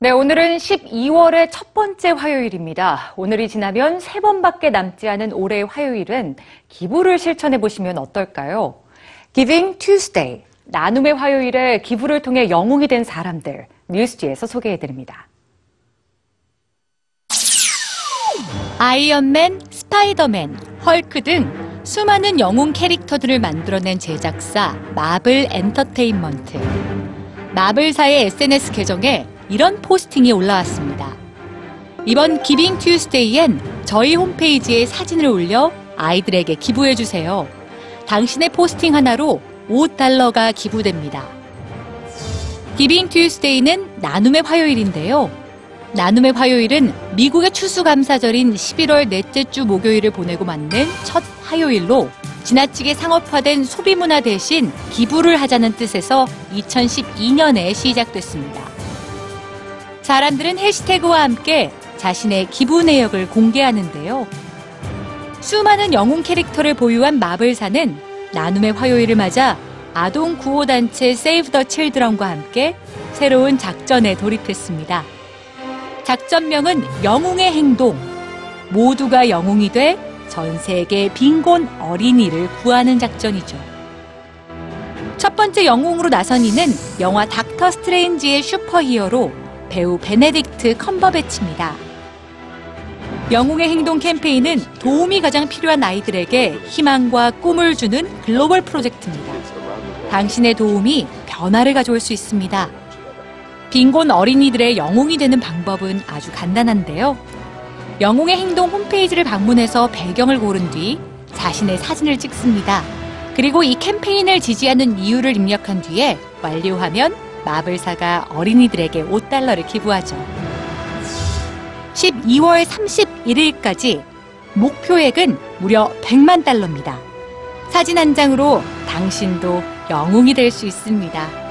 네, 오늘은 12월의 첫 번째 화요일입니다. 오늘이 지나면 세 번밖에 남지 않은 올해의 화요일은 기부를 실천해 보시면 어떨까요? Giving Tuesday, 나눔의 화요일에 기부를 통해 영웅이 된 사람들, 뉴스G에서 소개해 드립니다. 아이언맨, 스파이더맨, 헐크 등 수많은 영웅 캐릭터들을 만들어낸 제작사 마블 엔터테인먼트. 마블사의 SNS 계정에 이런 포스팅이 올라왔습니다. 이번 기빙 튜스데이엔 저희 홈페이지에 사진을 올려 아이들에게 기부해주세요. 당신의 포스팅 하나로 5달러가 기부됩니다. 기빙 튜스데이는 나눔의 화요일인데요. 나눔의 화요일은 미국의 추수감사절인 11월 넷째 주 목요일을 보내고 맞는 첫 화요일로 지나치게 상업화된 소비문화 대신 기부를 하자는 뜻에서 2012년에 시작됐습니다. 사람들은 해시태그와 함께 자신의 기부 내역을 공개하는데요. 수많은 영웅 캐릭터를 보유한 마블사는 나눔의 화요일을 맞아 아동 구호단체 세이브 더 칠드런과 함께 새로운 작전에 돌입했습니다. 작전명은 영웅의 행동. 모두가 영웅이 돼 전 세계 빈곤 어린이를 구하는 작전이죠. 첫 번째 영웅으로 나선 이는 영화 닥터 스트레인지의 슈퍼히어로 배우 베네딕트 컴버배치입니다. 영웅의 행동 캠페인은 도움이 가장 필요한 아이들에게 희망과 꿈을 주는 글로벌 프로젝트입니다. 당신의 도움이 변화를 가져올 수 있습니다. 빈곤 어린이들의 영웅이 되는 방법은 아주 간단한데요. 영웅의 행동 홈페이지를 방문해서 배경을 고른 뒤 자신의 사진을 찍습니다. 그리고 이 캠페인을 지지하는 이유를 입력한 뒤에 완료하면 마블사가 어린이들에게 5달러를 기부하죠. 12월 31일까지 목표액은 무려 100만 달러입니다. 사진 한 장으로 당신도 영웅이 될 수 있습니다.